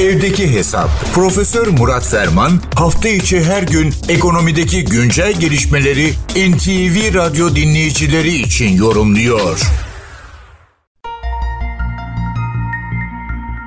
Evdeki Hesap. Profesör Murat Ferman hafta içi her gün ekonomideki güncel gelişmeleri NTV Radyo dinleyicileri için yorumluyor.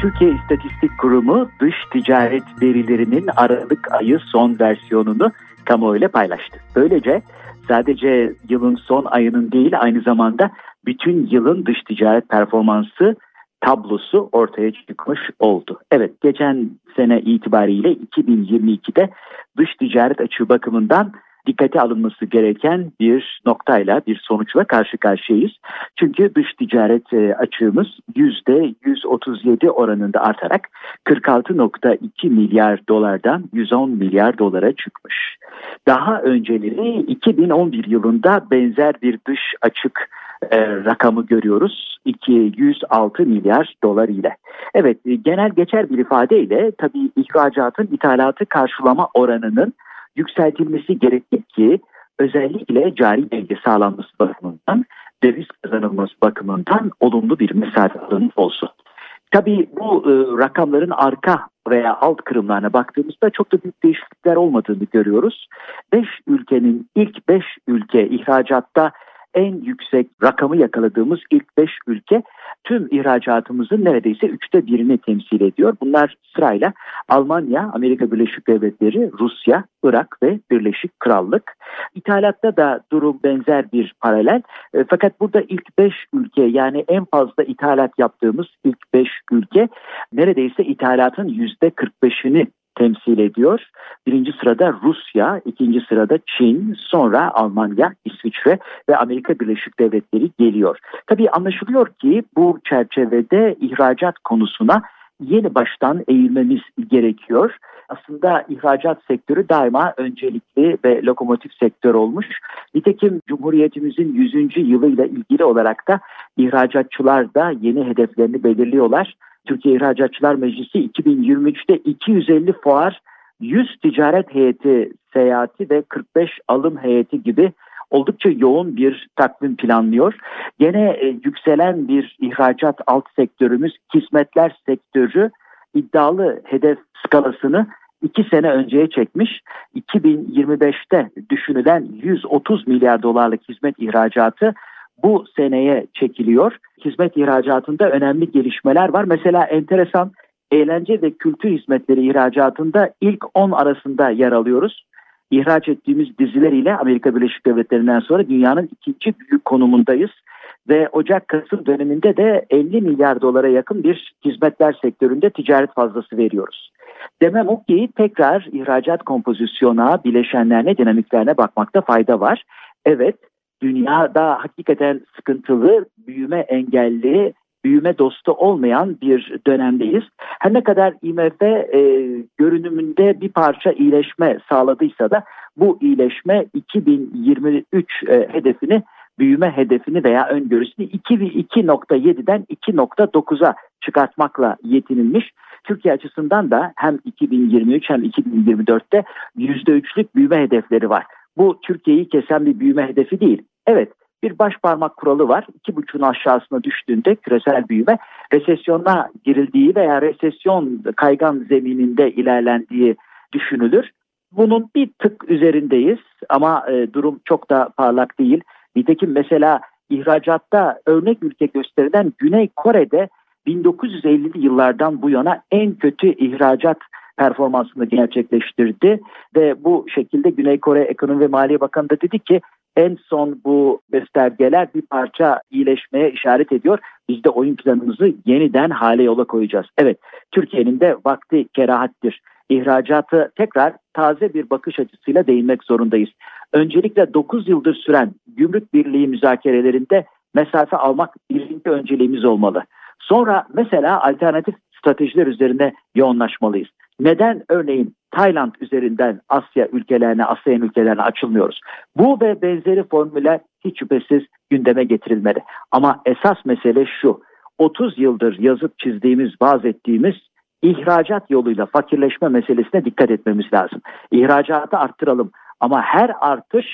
Türkiye İstatistik Kurumu dış ticaret verilerinin Aralık ayı son versiyonunu kamuoyuyla paylaştı. Böylece sadece yılın son ayının değil aynı zamanda bütün yılın dış ticaret performansı tablosu ortaya çıkmış oldu. Evet geçen sene itibariyle 2022'de dış ticaret açığı bakımından dikkate alınması gereken bir noktayla, bir sonuçla karşı karşıyayız. Çünkü dış ticaret e, açığımız %137 oranında artarak 46.2 milyar dolardan 110 milyar dolara çıkmış. Daha önceleri 2011 yılında benzer bir dış açık e, rakamı görüyoruz. 206 milyar dolar ile. Evet e, genel geçer bir ifadeyle tabii ihracatın ithalatı karşılama oranının yükseltilmesi gerekir ki özellikle cari denge sağlanması bakımından döviz kazanılması bakımından olumlu bir mesafe alınmış olsun. Tabii bu e, rakamların arka veya alt kırımlarına baktığımızda çok da büyük değişiklikler olmadığını görüyoruz. 5 ülkenin ilk 5 ülke ihracatta en yüksek rakamı yakaladığımız ilk 5 ülke tüm ihracatımızın neredeyse üçte birini temsil ediyor. Bunlar sırayla Almanya, Amerika Birleşik Devletleri, Rusya, Irak ve Birleşik Krallık. İthalatta da durum benzer bir paralel. E, fakat burada ilk 5 ülke yani en fazla ithalat yaptığımız ilk 5 ülke neredeyse ithalatın %45'ini temsil ediyor. Birinci sırada Rusya, ikinci sırada Çin, sonra Almanya, İsviçre ve Amerika Birleşik Devletleri geliyor. Tabii anlaşılıyor ki bu çerçevede ihracat konusuna yeni baştan eğilmemiz gerekiyor. Aslında ihracat sektörü daima öncelikli ve lokomotif sektör olmuş. Nitekim Cumhuriyetimizin 100. yılıyla ilgili olarak da ihracatçılar da yeni hedeflerini belirliyorlar. Türkiye İhracatçılar Meclisi 2023'te 250 fuar, 100 ticaret heyeti seyahati ve 45 alım heyeti gibi oldukça yoğun bir takvim planlıyor. Gene e, yükselen bir ihracat alt sektörümüz hizmetler sektörü iddialı hedef skalasını iki sene önceye çekmiş. 2025'te düşünülen 130 milyar dolarlık hizmet ihracatı bu seneye çekiliyor. Hizmet ihracatında önemli gelişmeler var. Mesela enteresan eğlence ve kültür hizmetleri ihracatında ilk 10 arasında yer alıyoruz. İhraç ettiğimiz diziler ile Amerika Birleşik Devletleri'nden sonra dünyanın ikinci büyük konumundayız. Ve Ocak-Kasım döneminde de 50 milyar dolara yakın bir hizmetler sektöründe ticaret fazlası veriyoruz. Demem o ki tekrar ihracat kompozisyona, bileşenlerine, dinamiklerine bakmakta fayda var. Evet dünyada hakikaten sıkıntılı, büyüme engelli, büyüme dostu olmayan bir dönemdeyiz. Her ne kadar IMF e, görünümünde bir parça iyileşme sağladıysa da bu iyileşme 2023 e, hedefini büyüme hedefini veya öngörüsünü 2.7'den 2.9'a çıkartmakla yetinilmiş. Türkiye açısından da hem 2023 hem 2024'te %3'lük büyüme hedefleri var. Bu Türkiye'yi kesen bir büyüme hedefi değil. Evet bir baş parmak kuralı var. İki buçuğun aşağısına düştüğünde küresel büyüme resesyona girildiği veya resesyon kaygan zemininde ilerlendiği düşünülür. Bunun bir tık üzerindeyiz ama e, durum çok da parlak değil. Nitekim mesela ihracatta örnek ülke gösterilen Güney Kore'de 1950'li yıllardan bu yana en kötü ihracat performansını gerçekleştirdi ve bu şekilde Güney Kore Ekonomi ve Maliye Bakanı da dedi ki en son bu göstergeler bir parça iyileşmeye işaret ediyor. Biz de oyun planımızı yeniden hale yola koyacağız. Evet Türkiye'nin de vakti kerahattir. İhracatı tekrar taze bir bakış açısıyla değinmek zorundayız. Öncelikle 9 yıldır süren gümrük birliği müzakerelerinde mesafe almak birinci önceliğimiz olmalı. Sonra mesela alternatif stratejiler üzerine yoğunlaşmalıyız. Neden örneğin Tayland üzerinden Asya ülkelerine, ASEAN ülkelerine açılmıyoruz? Bu ve benzeri formüller hiç şüphesiz gündeme getirilmeli. Ama esas mesele şu. 30 yıldır yazıp çizdiğimiz, vaz ettiğimiz ihracat yoluyla fakirleşme meselesine dikkat etmemiz lazım. İhracatı arttıralım ama her artış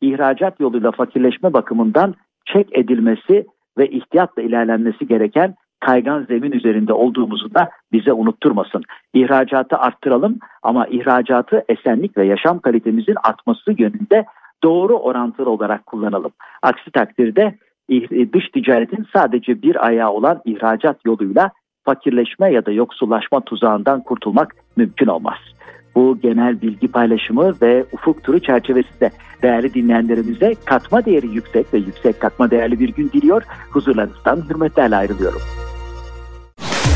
ihracat yoluyla fakirleşme bakımından çek edilmesi ve ihtiyatla ilerlenmesi gereken kaygan zemin üzerinde olduğumuzu da bize unutturmasın. İhracatı arttıralım ama ihracatı esenlik ve yaşam kalitemizin artması yönünde doğru orantılı olarak kullanalım. Aksi takdirde dış ticaretin sadece bir ayağı olan ihracat yoluyla fakirleşme ya da yoksullaşma tuzağından kurtulmak mümkün olmaz. Bu genel bilgi paylaşımı ve ufuk turu çerçevesinde değerli dinleyenlerimize katma değeri yüksek ve yüksek katma değerli bir gün diliyor. Huzurlarınızdan hürmetlerle ayrılıyorum.